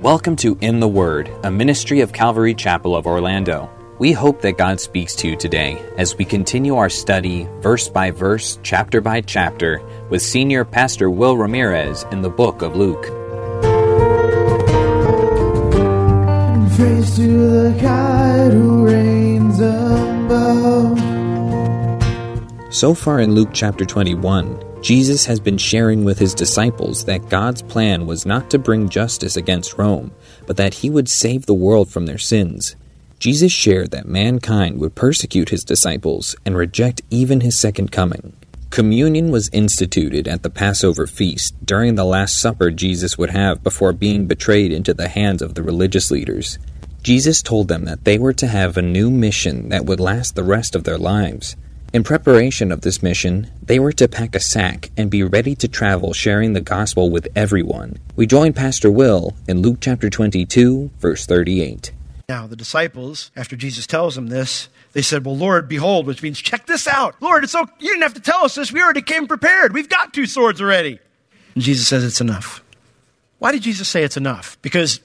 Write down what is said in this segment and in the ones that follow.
Welcome to In the Word, a ministry of Calvary Chapel of Orlando. We hope that God speaks to you today as we continue our study, verse by verse, chapter by chapter, with Senior Pastor Will Ramirez in the book of Luke. Praise to the God who reigns above. So far in Luke chapter 21, Jesus has been sharing with his disciples that God's plan was not to bring justice against Rome, but that he would save the world from their sins. Jesus shared that mankind would persecute his disciples and reject even his second coming. Communion was instituted at the Passover feast during the Last Supper Jesus would have before being betrayed into the hands of the religious leaders. Jesus told them that they were to have a new mission that would last the rest of their lives. In preparation of this mission, they were to pack a sack and be ready to travel sharing the gospel with everyone. We join Pastor Will in Luke chapter 22, verse 38. Now, the disciples, after Jesus tells them this, they said, Well, Lord, behold, which means check this out. Lord, it's so you didn't have to tell us this. We already came prepared. We've got two swords already. And Jesus says it's enough. Why did Jesus say it's enough? Because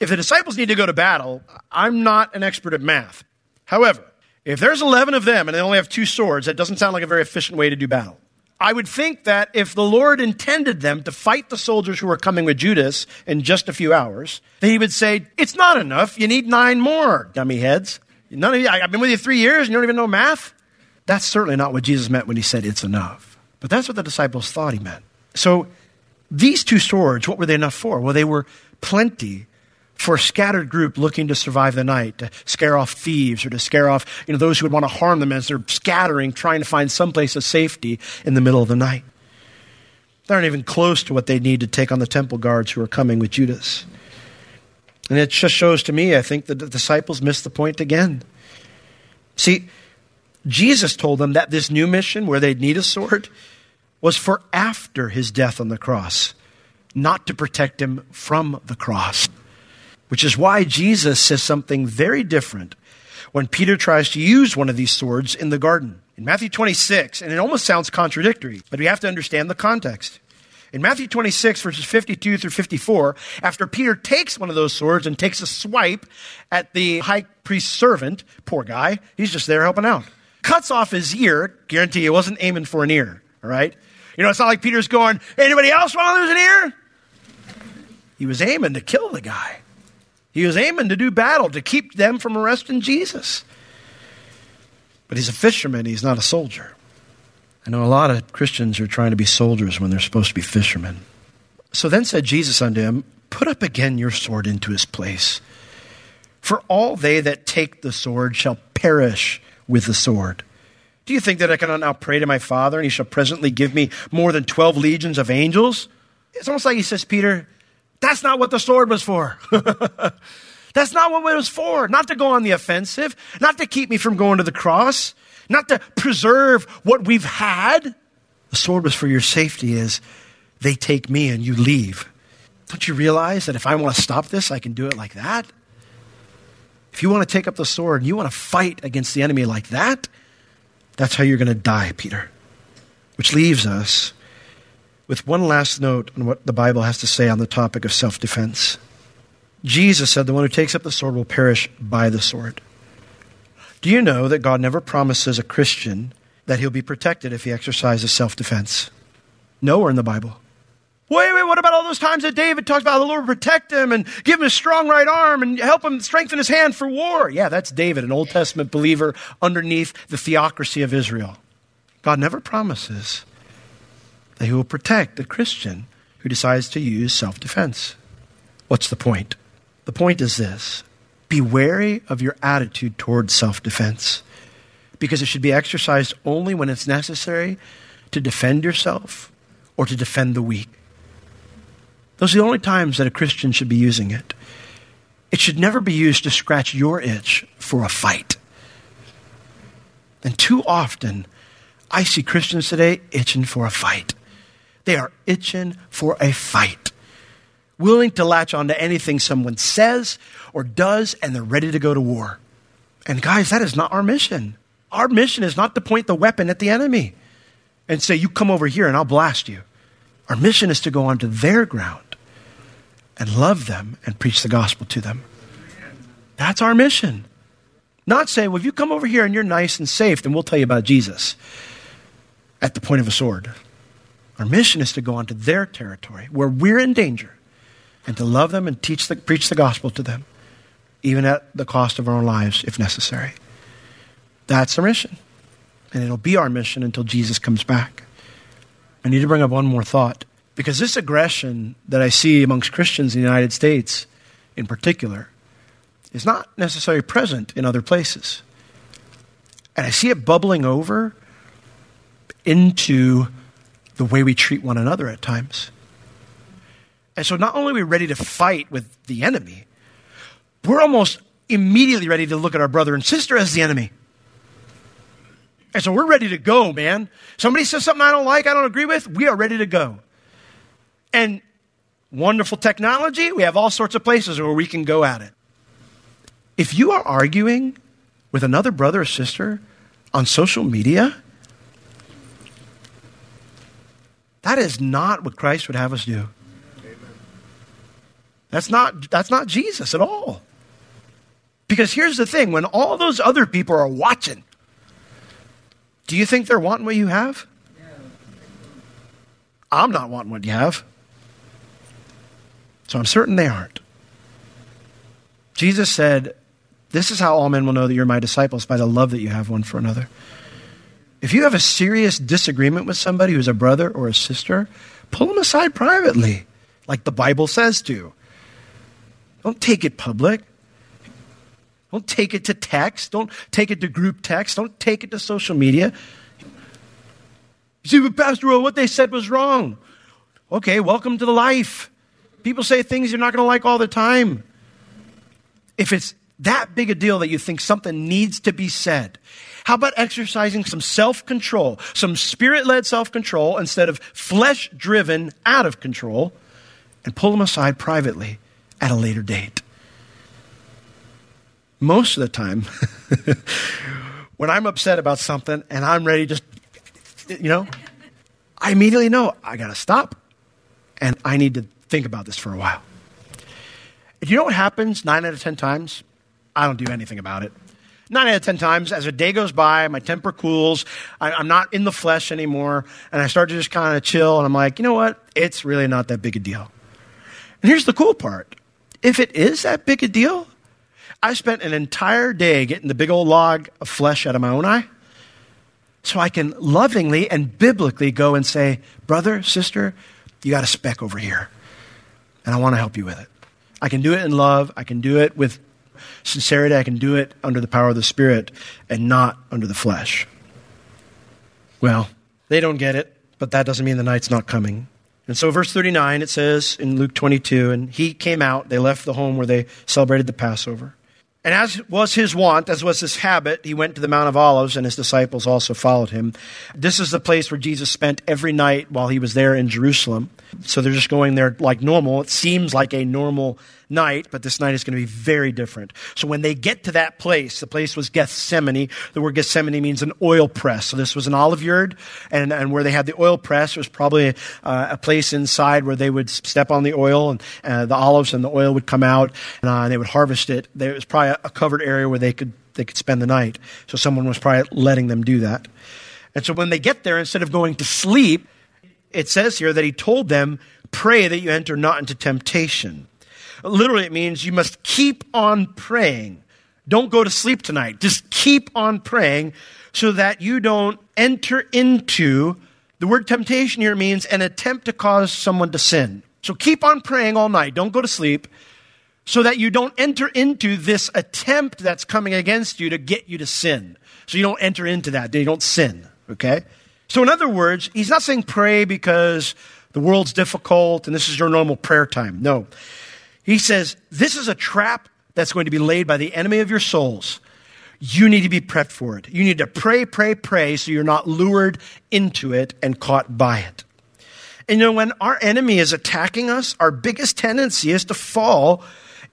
if the disciples need to go to battle, I'm not an expert at math. However, if there's 11 of them and they only have two swords, that doesn't sound like a very efficient way to do battle. I would think that if the Lord intended them to fight the soldiers who are coming with Judas in just a few hours, that he would say, It's not enough. You need nine more, dummy heads. None of you, I've been with you three years and you don't even know math. That's certainly not what Jesus meant when he said it's enough. But that's what the disciples thought he meant. So these two swords, what were they enough for? Well, they were plenty for a scattered group looking to survive the night, to scare off thieves or to scare off you know, those who would want to harm them as they're scattering, trying to find some place of safety in the middle of the night. They aren't even close to what they need to take on the temple guards who are coming with Judas. And it just shows to me, I think, that the disciples missed the point again. See, Jesus told them that this new mission, where they'd need a sword, was for after his death on the cross, not to protect him from the cross. Which is why Jesus says something very different when Peter tries to use one of these swords in the garden. In Matthew 26, and it almost sounds contradictory, but we have to understand the context. In Matthew 26, verses 52 through 54, after Peter takes one of those swords and takes a swipe at the high priest's servant, poor guy, he's just there helping out, cuts off his ear, guarantee he wasn't aiming for an ear, all right? You know, it's not like Peter's going, anybody else want to lose an ear? He was aiming to kill the guy. He was aiming to do battle, to keep them from arresting Jesus. But he's a fisherman, he's not a soldier. I know a lot of Christians are trying to be soldiers when they're supposed to be fishermen. So then said Jesus unto him, Put up again your sword into his place. For all they that take the sword shall perish with the sword. Do you think that I cannot now pray to my Father, and he shall presently give me more than 12 legions of angels? It's almost like he says, Peter, that's not what the sword was for. That's not what it was for. Not to go on the offensive, not to keep me from going to the cross, not to preserve what we've had. The sword was for your safety is they take me and you leave. Don't you realize that if I want to stop this, I can do it like that? If you want to take up the sword and you want to fight against the enemy like that, that's how you're going to die, Peter. Which leaves us with one last note on what the Bible has to say on the topic of self defense. Jesus said, The one who takes up the sword will perish by the sword. Do you know that God never promises a Christian that he'll be protected if he exercises self defense? Nowhere in the Bible. Wait, wait, what about all those times that David talks about how the Lord protect him and give him a strong right arm and help him strengthen his hand for war? Yeah, that's David, an Old Testament believer underneath the theocracy of Israel. God never promises that he will protect the Christian who decides to use self defense. What's the point? The point is this be wary of your attitude towards self defense because it should be exercised only when it's necessary to defend yourself or to defend the weak. Those are the only times that a Christian should be using it. It should never be used to scratch your itch for a fight. And too often, I see Christians today itching for a fight. They are itching for a fight, willing to latch onto anything someone says or does, and they're ready to go to war. And guys, that is not our mission. Our mission is not to point the weapon at the enemy and say, You come over here and I'll blast you. Our mission is to go onto their ground and love them and preach the gospel to them. That's our mission. Not say, well, if you come over here and you're nice and safe, then we'll tell you about Jesus at the point of a sword. Our mission is to go onto their territory where we're in danger and to love them and teach the, preach the gospel to them, even at the cost of our own lives if necessary. That's our mission. And it'll be our mission until Jesus comes back. I need to bring up one more thought because this aggression that I see amongst Christians in the United States, in particular, is not necessarily present in other places. And I see it bubbling over into the way we treat one another at times. And so not only are we ready to fight with the enemy, we're almost immediately ready to look at our brother and sister as the enemy. And so we're ready to go, man. Somebody says something I don't like, I don't agree with, we are ready to go. And wonderful technology, we have all sorts of places where we can go at it. If you are arguing with another brother or sister on social media, that is not what Christ would have us do. That's not, that's not Jesus at all. Because here's the thing when all those other people are watching, do you think they're wanting what you have? I'm not wanting what you have. So I'm certain they aren't. Jesus said, This is how all men will know that you're my disciples by the love that you have one for another. If you have a serious disagreement with somebody who's a brother or a sister, pull them aside privately, like the Bible says to. Don't take it public. Don't take it to text. Don't take it to group text. Don't take it to social media. See, but Pastor, what they said was wrong. Okay, welcome to the life. People say things you're not going to like all the time. If it's that big a deal that you think something needs to be said, how about exercising some self control, some spirit led self control instead of flesh driven out of control, and pull them aside privately at a later date? Most of the time, when I'm upset about something and I'm ready to, you know, I immediately know I got to stop and I need to think about this for a while. You know what happens nine out of 10 times? I don't do anything about it. Nine out of 10 times, as a day goes by, my temper cools, I, I'm not in the flesh anymore, and I start to just kind of chill, and I'm like, you know what? It's really not that big a deal. And here's the cool part if it is that big a deal, I spent an entire day getting the big old log of flesh out of my own eye so I can lovingly and biblically go and say, brother, sister, you got a speck over here, and I want to help you with it. I can do it in love. I can do it with sincerity. I can do it under the power of the Spirit and not under the flesh. Well, they don't get it, but that doesn't mean the night's not coming. And so, verse 39, it says in Luke 22, and he came out, they left the home where they celebrated the Passover. And as was his wont, as was his habit, he went to the Mount of Olives, and his disciples also followed him. This is the place where Jesus spent every night while he was there in Jerusalem. So they're just going there like normal. It seems like a normal night, but this night is going to be very different. So when they get to that place, the place was Gethsemane. The word Gethsemane means an oil press. So this was an olive yard, and, and where they had the oil press was probably uh, a place inside where they would step on the oil and uh, the olives and the oil would come out, and, uh, they would harvest it. There was probably a, a covered area where they could they could spend the night. So someone was probably letting them do that. And so when they get there, instead of going to sleep, it says here that he told them, Pray that you enter not into temptation. Literally, it means you must keep on praying. Don't go to sleep tonight. Just keep on praying so that you don't enter into the word temptation here means an attempt to cause someone to sin. So keep on praying all night. Don't go to sleep so that you don't enter into this attempt that's coming against you to get you to sin. So you don't enter into that. You don't sin. Okay? So, in other words, he's not saying pray because the world's difficult and this is your normal prayer time. No. He says, this is a trap that's going to be laid by the enemy of your souls. You need to be prepped for it. You need to pray, pray, pray so you're not lured into it and caught by it. And you know, when our enemy is attacking us, our biggest tendency is to fall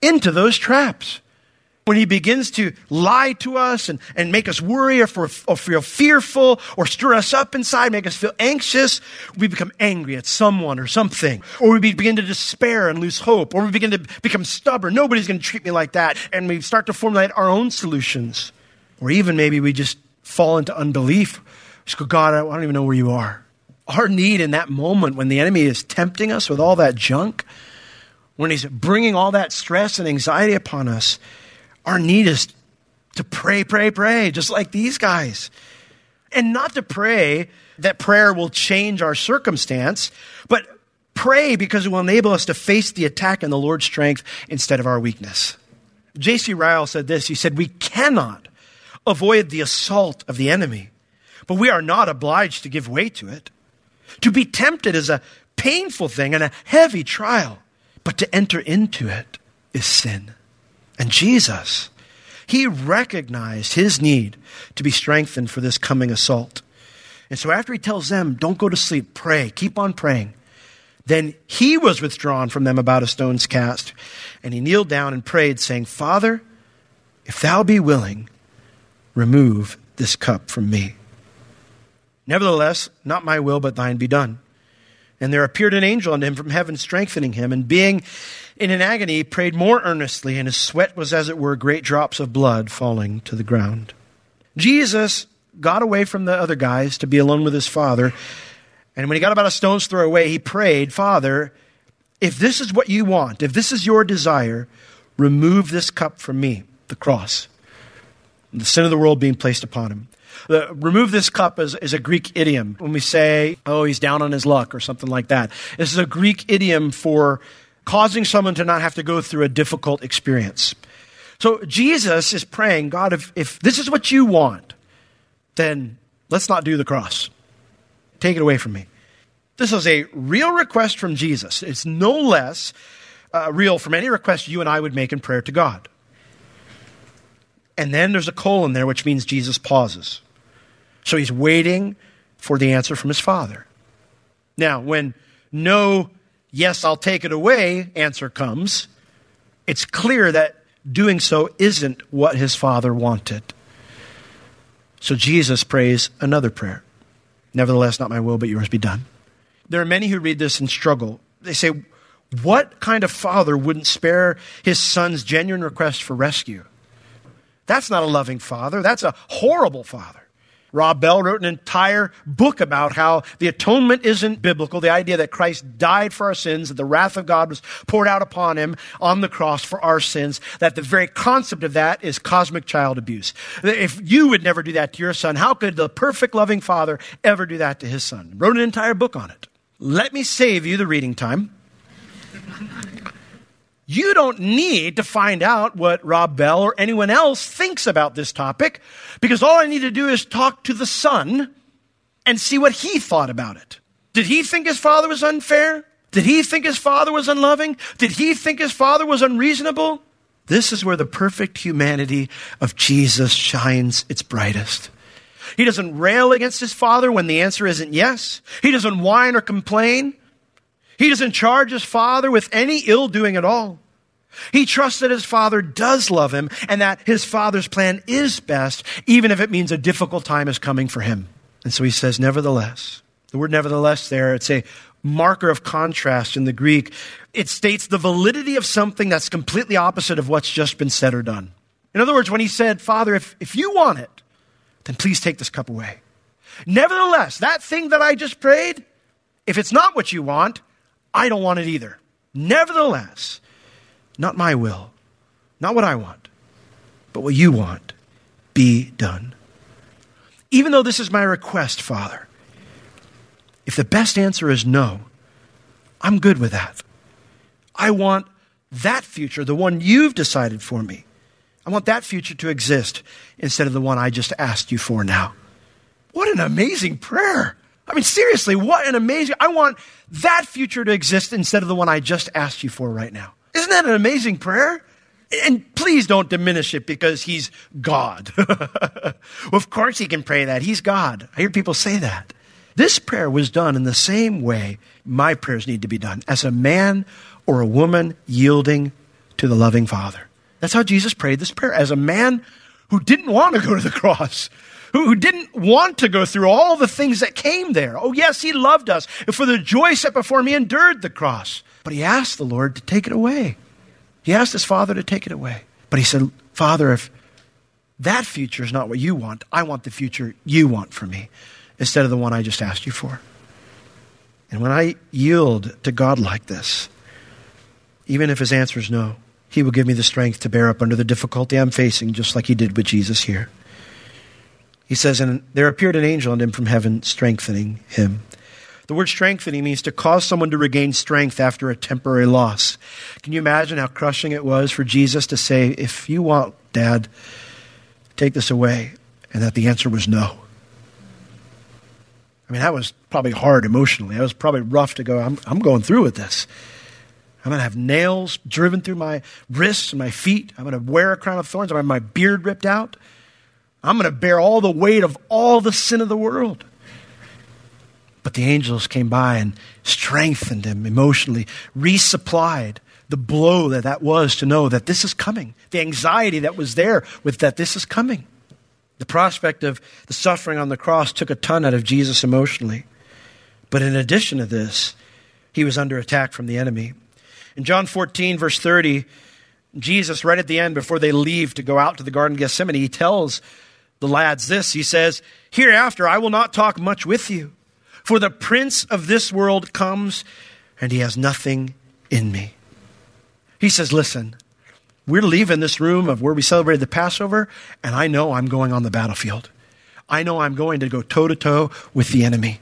into those traps. When he begins to lie to us and, and make us worry or, for, or feel fearful or stir us up inside, make us feel anxious, we become angry at someone or something. Or we begin to despair and lose hope. Or we begin to become stubborn. Nobody's going to treat me like that. And we start to formulate our own solutions. Or even maybe we just fall into unbelief. Just go, God, I don't even know where you are. Our need in that moment when the enemy is tempting us with all that junk, when he's bringing all that stress and anxiety upon us, our need is to pray, pray, pray, just like these guys. And not to pray that prayer will change our circumstance, but pray because it will enable us to face the attack in the Lord's strength instead of our weakness. J.C. Ryle said this. He said, We cannot avoid the assault of the enemy, but we are not obliged to give way to it. To be tempted is a painful thing and a heavy trial, but to enter into it is sin. And Jesus, he recognized his need to be strengthened for this coming assault. And so after he tells them, don't go to sleep, pray, keep on praying, then he was withdrawn from them about a stone's cast. And he kneeled down and prayed, saying, Father, if thou be willing, remove this cup from me. Nevertheless, not my will, but thine be done. And there appeared an angel unto him from heaven, strengthening him. And being in an agony, prayed more earnestly, and his sweat was as it were great drops of blood falling to the ground. Jesus got away from the other guys to be alone with his father. And when he got about a stone's throw away, he prayed, Father, if this is what you want, if this is your desire, remove this cup from me, the cross, the sin of the world being placed upon him. The, remove this cup is, is a Greek idiom. When we say, oh, he's down on his luck or something like that, this is a Greek idiom for causing someone to not have to go through a difficult experience. So Jesus is praying, God, if, if this is what you want, then let's not do the cross. Take it away from me. This is a real request from Jesus. It's no less uh, real from any request you and I would make in prayer to God. And then there's a colon there, which means Jesus pauses. So he's waiting for the answer from his father. Now, when no, yes, I'll take it away answer comes, it's clear that doing so isn't what his father wanted. So Jesus prays another prayer. Nevertheless, not my will, but yours be done. There are many who read this and struggle. They say, What kind of father wouldn't spare his son's genuine request for rescue? That's not a loving father. That's a horrible father. Rob Bell wrote an entire book about how the atonement isn't biblical, the idea that Christ died for our sins, that the wrath of God was poured out upon him on the cross for our sins, that the very concept of that is cosmic child abuse. If you would never do that to your son, how could the perfect loving father ever do that to his son? Wrote an entire book on it. Let me save you the reading time. You don't need to find out what Rob Bell or anyone else thinks about this topic because all I need to do is talk to the son and see what he thought about it. Did he think his father was unfair? Did he think his father was unloving? Did he think his father was unreasonable? This is where the perfect humanity of Jesus shines its brightest. He doesn't rail against his father when the answer isn't yes. He doesn't whine or complain. He doesn't charge his father with any ill doing at all. He trusts that his father does love him and that his father's plan is best, even if it means a difficult time is coming for him. And so he says, nevertheless. The word nevertheless there, it's a marker of contrast in the Greek. It states the validity of something that's completely opposite of what's just been said or done. In other words, when he said, Father, if, if you want it, then please take this cup away. Nevertheless, that thing that I just prayed, if it's not what you want, I don't want it either. Nevertheless, not my will, not what I want, but what you want, be done. Even though this is my request, Father, if the best answer is no, I'm good with that. I want that future, the one you've decided for me. I want that future to exist instead of the one I just asked you for now. What an amazing prayer! I mean, seriously, what an amazing. I want that future to exist instead of the one I just asked you for right now. Isn't that an amazing prayer? And please don't diminish it because he's God. well, of course he can pray that. He's God. I hear people say that. This prayer was done in the same way my prayers need to be done as a man or a woman yielding to the loving Father. That's how Jesus prayed this prayer as a man who didn't want to go to the cross, who, didn't want to go through all the things that came there. Oh, yes, he loved us. And for the joy set before him, endured the cross. But he asked the Lord to take it away. He asked his father to take it away. But he said, Father, if that future is not what you want, I want the future you want for me instead of the one I just asked you for. And when I yield to God like this, even if his answer is no, he will give me the strength to bear up under the difficulty I'm facing, just like he did with Jesus here. He says, And there appeared an angel unto him from heaven, strengthening him. The word strengthening means to cause someone to regain strength after a temporary loss. Can you imagine how crushing it was for Jesus to say, If you want, Dad, take this away? And that the answer was no. I mean, that was probably hard emotionally. That was probably rough to go, I'm, I'm going through with this. I'm going to have nails driven through my wrists and my feet. I'm going to wear a crown of thorns. I'm going to have my beard ripped out. I'm going to bear all the weight of all the sin of the world. But the angels came by and strengthened him emotionally, resupplied the blow that that was to know that this is coming, the anxiety that was there with that this is coming. The prospect of the suffering on the cross took a ton out of Jesus emotionally. But in addition to this, he was under attack from the enemy. In John 14, verse 30, Jesus, right at the end, before they leave to go out to the Garden of Gethsemane, he tells the lads this. He says, Hereafter I will not talk much with you for the prince of this world comes and he has nothing in me. He says, Listen, we're leaving this room of where we celebrated the Passover, and I know I'm going on the battlefield. I know I'm going to go toe to toe with the enemy.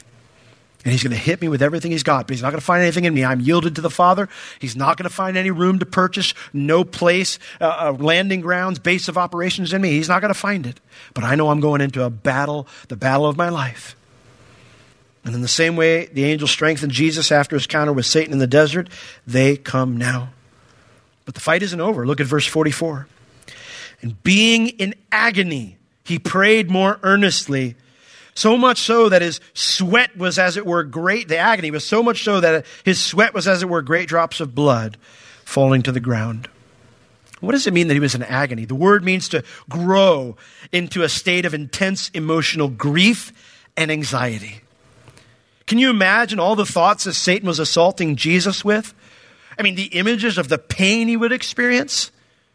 And he's going to hit me with everything he's got, but he's not going to find anything in me. I'm yielded to the Father. He's not going to find any room to purchase, no place, uh, uh, landing grounds, base of operations in me. He's not going to find it. But I know I'm going into a battle, the battle of my life. And in the same way the angel strengthened Jesus after his encounter with Satan in the desert, they come now. But the fight isn't over. Look at verse 44. And being in agony, he prayed more earnestly, so much so that his sweat was as it were great, the agony was so much so that his sweat was as it were great drops of blood falling to the ground. What does it mean that he was in agony? The word means to grow into a state of intense emotional grief and anxiety. Can you imagine all the thoughts that Satan was assaulting Jesus with? I mean, the images of the pain he would experience,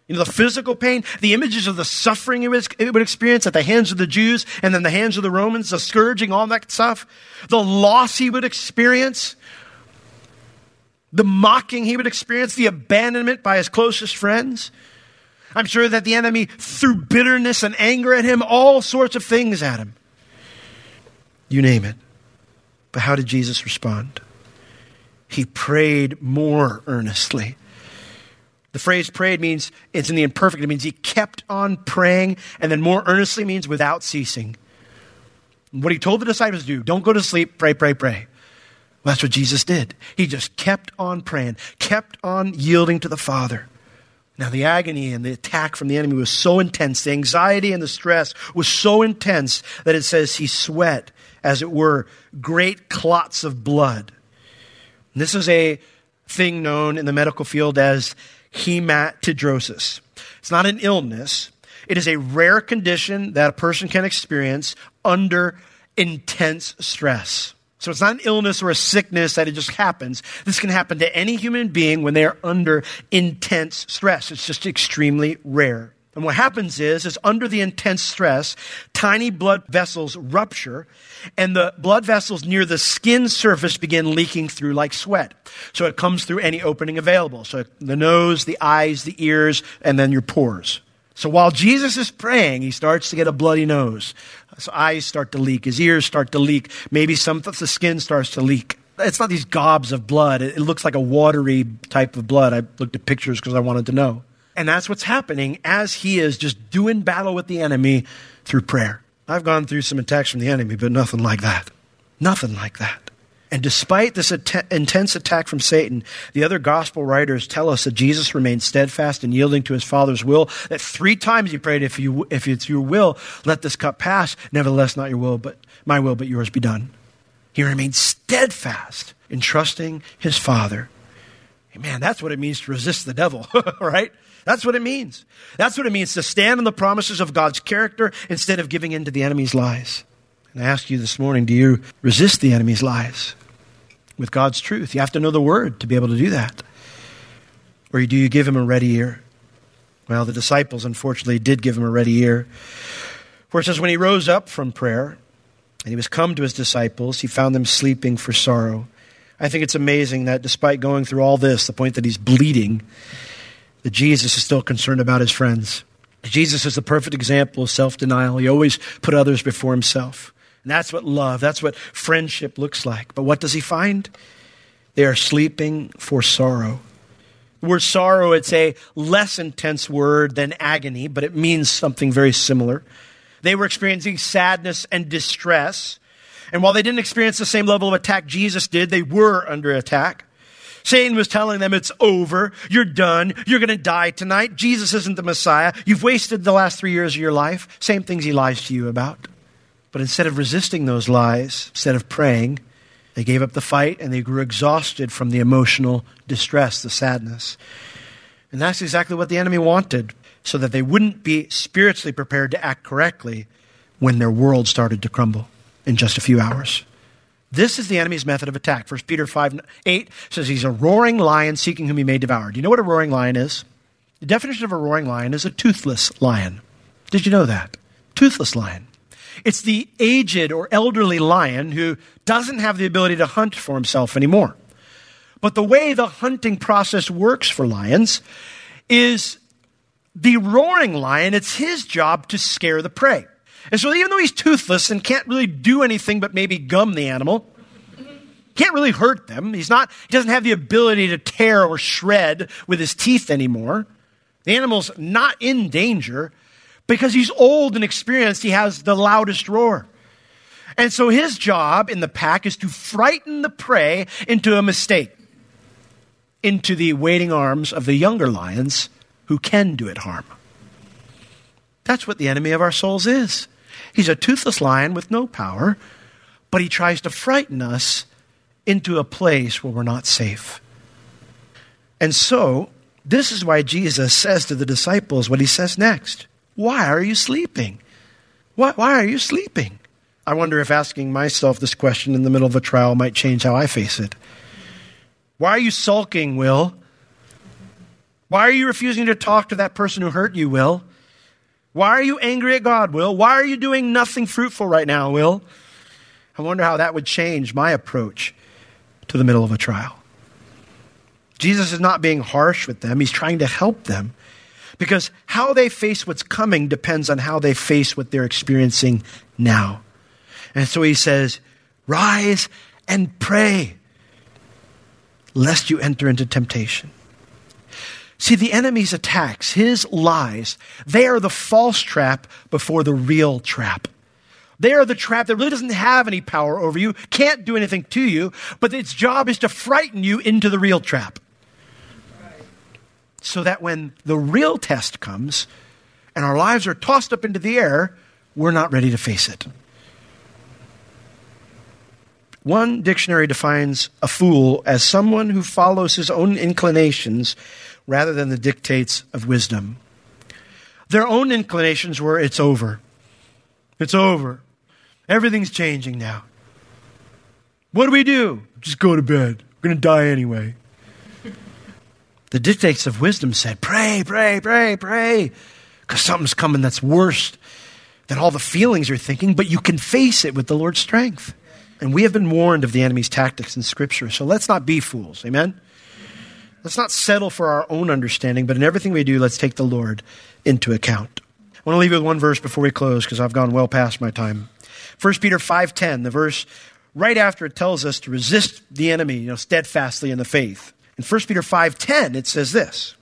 you know, the physical pain, the images of the suffering would, he would experience at the hands of the Jews and then the hands of the Romans, the scourging, all that stuff, the loss he would experience, the mocking he would experience, the abandonment by his closest friends. I'm sure that the enemy threw bitterness and anger at him, all sorts of things at him. You name it. But how did Jesus respond? He prayed more earnestly. The phrase prayed means it's in the imperfect. It means he kept on praying, and then more earnestly means without ceasing. What he told the disciples to do don't go to sleep, pray, pray, pray. Well, that's what Jesus did. He just kept on praying, kept on yielding to the Father. Now, the agony and the attack from the enemy was so intense, the anxiety and the stress was so intense that it says he sweat as it were, great clots of blood. And this is a thing known in the medical field as hematidrosis. It's not an illness, it is a rare condition that a person can experience under intense stress. So it's not an illness or a sickness that it just happens. This can happen to any human being when they are under intense stress. It's just extremely rare. And what happens is, is under the intense stress, tiny blood vessels rupture and the blood vessels near the skin surface begin leaking through like sweat. So it comes through any opening available. So the nose, the eyes, the ears, and then your pores. So while Jesus is praying, he starts to get a bloody nose. His eyes start to leak. His ears start to leak. Maybe some of the skin starts to leak. It's not these gobs of blood. It looks like a watery type of blood. I looked at pictures because I wanted to know. And that's what's happening as he is just doing battle with the enemy through prayer. I've gone through some attacks from the enemy, but nothing like that. Nothing like that. And despite this att- intense attack from Satan, the other gospel writers tell us that Jesus remained steadfast and yielding to his Father's will. That three times he prayed, "If you, if it's your will, let this cup pass. Nevertheless, not your will, but my will, but yours be done." He remained steadfast in trusting his Father. Man, that's what it means to resist the devil, right? That's what it means. That's what it means to stand on the promises of God's character instead of giving in to the enemy's lies. And I ask you this morning do you resist the enemy's lies with God's truth? You have to know the word to be able to do that. Or do you give him a ready ear? Well, the disciples unfortunately did give him a ready ear. For it says, when he rose up from prayer and he was come to his disciples, he found them sleeping for sorrow. I think it's amazing that despite going through all this, the point that he's bleeding, that Jesus is still concerned about his friends. Jesus is the perfect example of self denial. He always put others before himself. And that's what love, that's what friendship looks like. But what does he find? They are sleeping for sorrow. The word sorrow, it's a less intense word than agony, but it means something very similar. They were experiencing sadness and distress. And while they didn't experience the same level of attack Jesus did, they were under attack. Satan was telling them it's over. You're done. You're going to die tonight. Jesus isn't the Messiah. You've wasted the last three years of your life. Same things he lies to you about. But instead of resisting those lies, instead of praying, they gave up the fight and they grew exhausted from the emotional distress, the sadness. And that's exactly what the enemy wanted, so that they wouldn't be spiritually prepared to act correctly when their world started to crumble in just a few hours. This is the enemy's method of attack. 1 Peter 5 8 says he's a roaring lion seeking whom he may devour. Do you know what a roaring lion is? The definition of a roaring lion is a toothless lion. Did you know that? Toothless lion. It's the aged or elderly lion who doesn't have the ability to hunt for himself anymore. But the way the hunting process works for lions is the roaring lion, it's his job to scare the prey. And so even though he's toothless and can't really do anything but maybe gum the animal, can't really hurt them. He's not, he doesn't have the ability to tear or shred with his teeth anymore. The animal's not in danger because he's old and experienced. He has the loudest roar. And so his job in the pack is to frighten the prey into a mistake, into the waiting arms of the younger lions who can do it harm. That's what the enemy of our souls is. He's a toothless lion with no power, but he tries to frighten us into a place where we're not safe. And so, this is why Jesus says to the disciples what he says next Why are you sleeping? Why, why are you sleeping? I wonder if asking myself this question in the middle of a trial might change how I face it. Why are you sulking, Will? Why are you refusing to talk to that person who hurt you, Will? Why are you angry at God, Will? Why are you doing nothing fruitful right now, Will? I wonder how that would change my approach to the middle of a trial. Jesus is not being harsh with them, he's trying to help them. Because how they face what's coming depends on how they face what they're experiencing now. And so he says, Rise and pray, lest you enter into temptation. See, the enemy's attacks, his lies, they are the false trap before the real trap. They are the trap that really doesn't have any power over you, can't do anything to you, but its job is to frighten you into the real trap. So that when the real test comes and our lives are tossed up into the air, we're not ready to face it. One dictionary defines a fool as someone who follows his own inclinations rather than the dictates of wisdom. Their own inclinations were, it's over. It's over. Everything's changing now. What do we do? Just go to bed. We're going to die anyway. The dictates of wisdom said, pray, pray, pray, pray, because something's coming that's worse than all the feelings you're thinking, but you can face it with the Lord's strength. And we have been warned of the enemy's tactics in Scripture, so let's not be fools. Amen? Let's not settle for our own understanding, but in everything we do, let's take the Lord into account. I want to leave you with one verse before we close because I've gone well past my time. 1 Peter 5:10, the verse right after it tells us to resist the enemy, you know, steadfastly in the faith. In 1 Peter 5:10 it says this: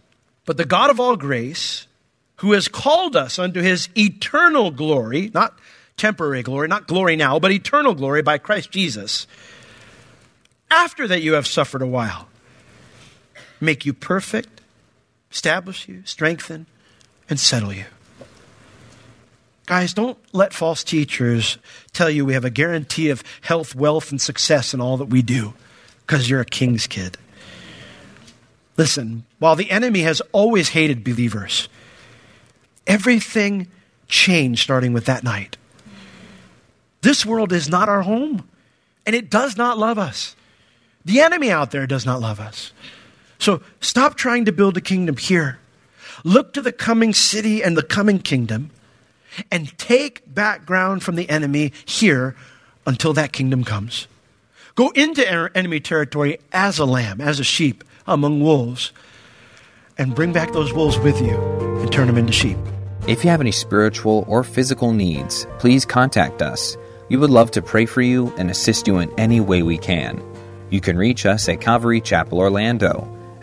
"But the God of all grace, who has called us unto his eternal glory, not temporary glory, not glory now, but eternal glory by Christ Jesus. After that you have suffered a while, make you perfect, establish you, strengthen, and settle you. Guys, don't let false teachers tell you we have a guarantee of health, wealth, and success in all that we do because you're a king's kid. Listen, while the enemy has always hated believers, everything changed starting with that night. This world is not our home, and it does not love us. The enemy out there does not love us. So stop trying to build a kingdom here. Look to the coming city and the coming kingdom and take background from the enemy here until that kingdom comes. Go into er, enemy territory as a lamb, as a sheep among wolves, and bring back those wolves with you and turn them into sheep. If you have any spiritual or physical needs, please contact us. We would love to pray for you and assist you in any way we can. You can reach us at Calvary Chapel Orlando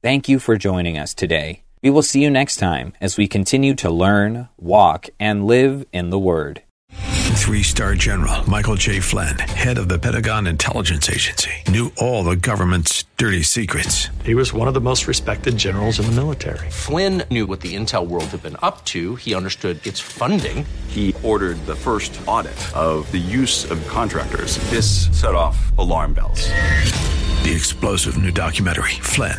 Thank you for joining us today. We will see you next time as we continue to learn, walk, and live in the Word. Three star general Michael J. Flynn, head of the Pentagon Intelligence Agency, knew all the government's dirty secrets. He was one of the most respected generals in the military. Flynn knew what the intel world had been up to, he understood its funding. He ordered the first audit of the use of contractors. This set off alarm bells. The explosive new documentary, Flynn,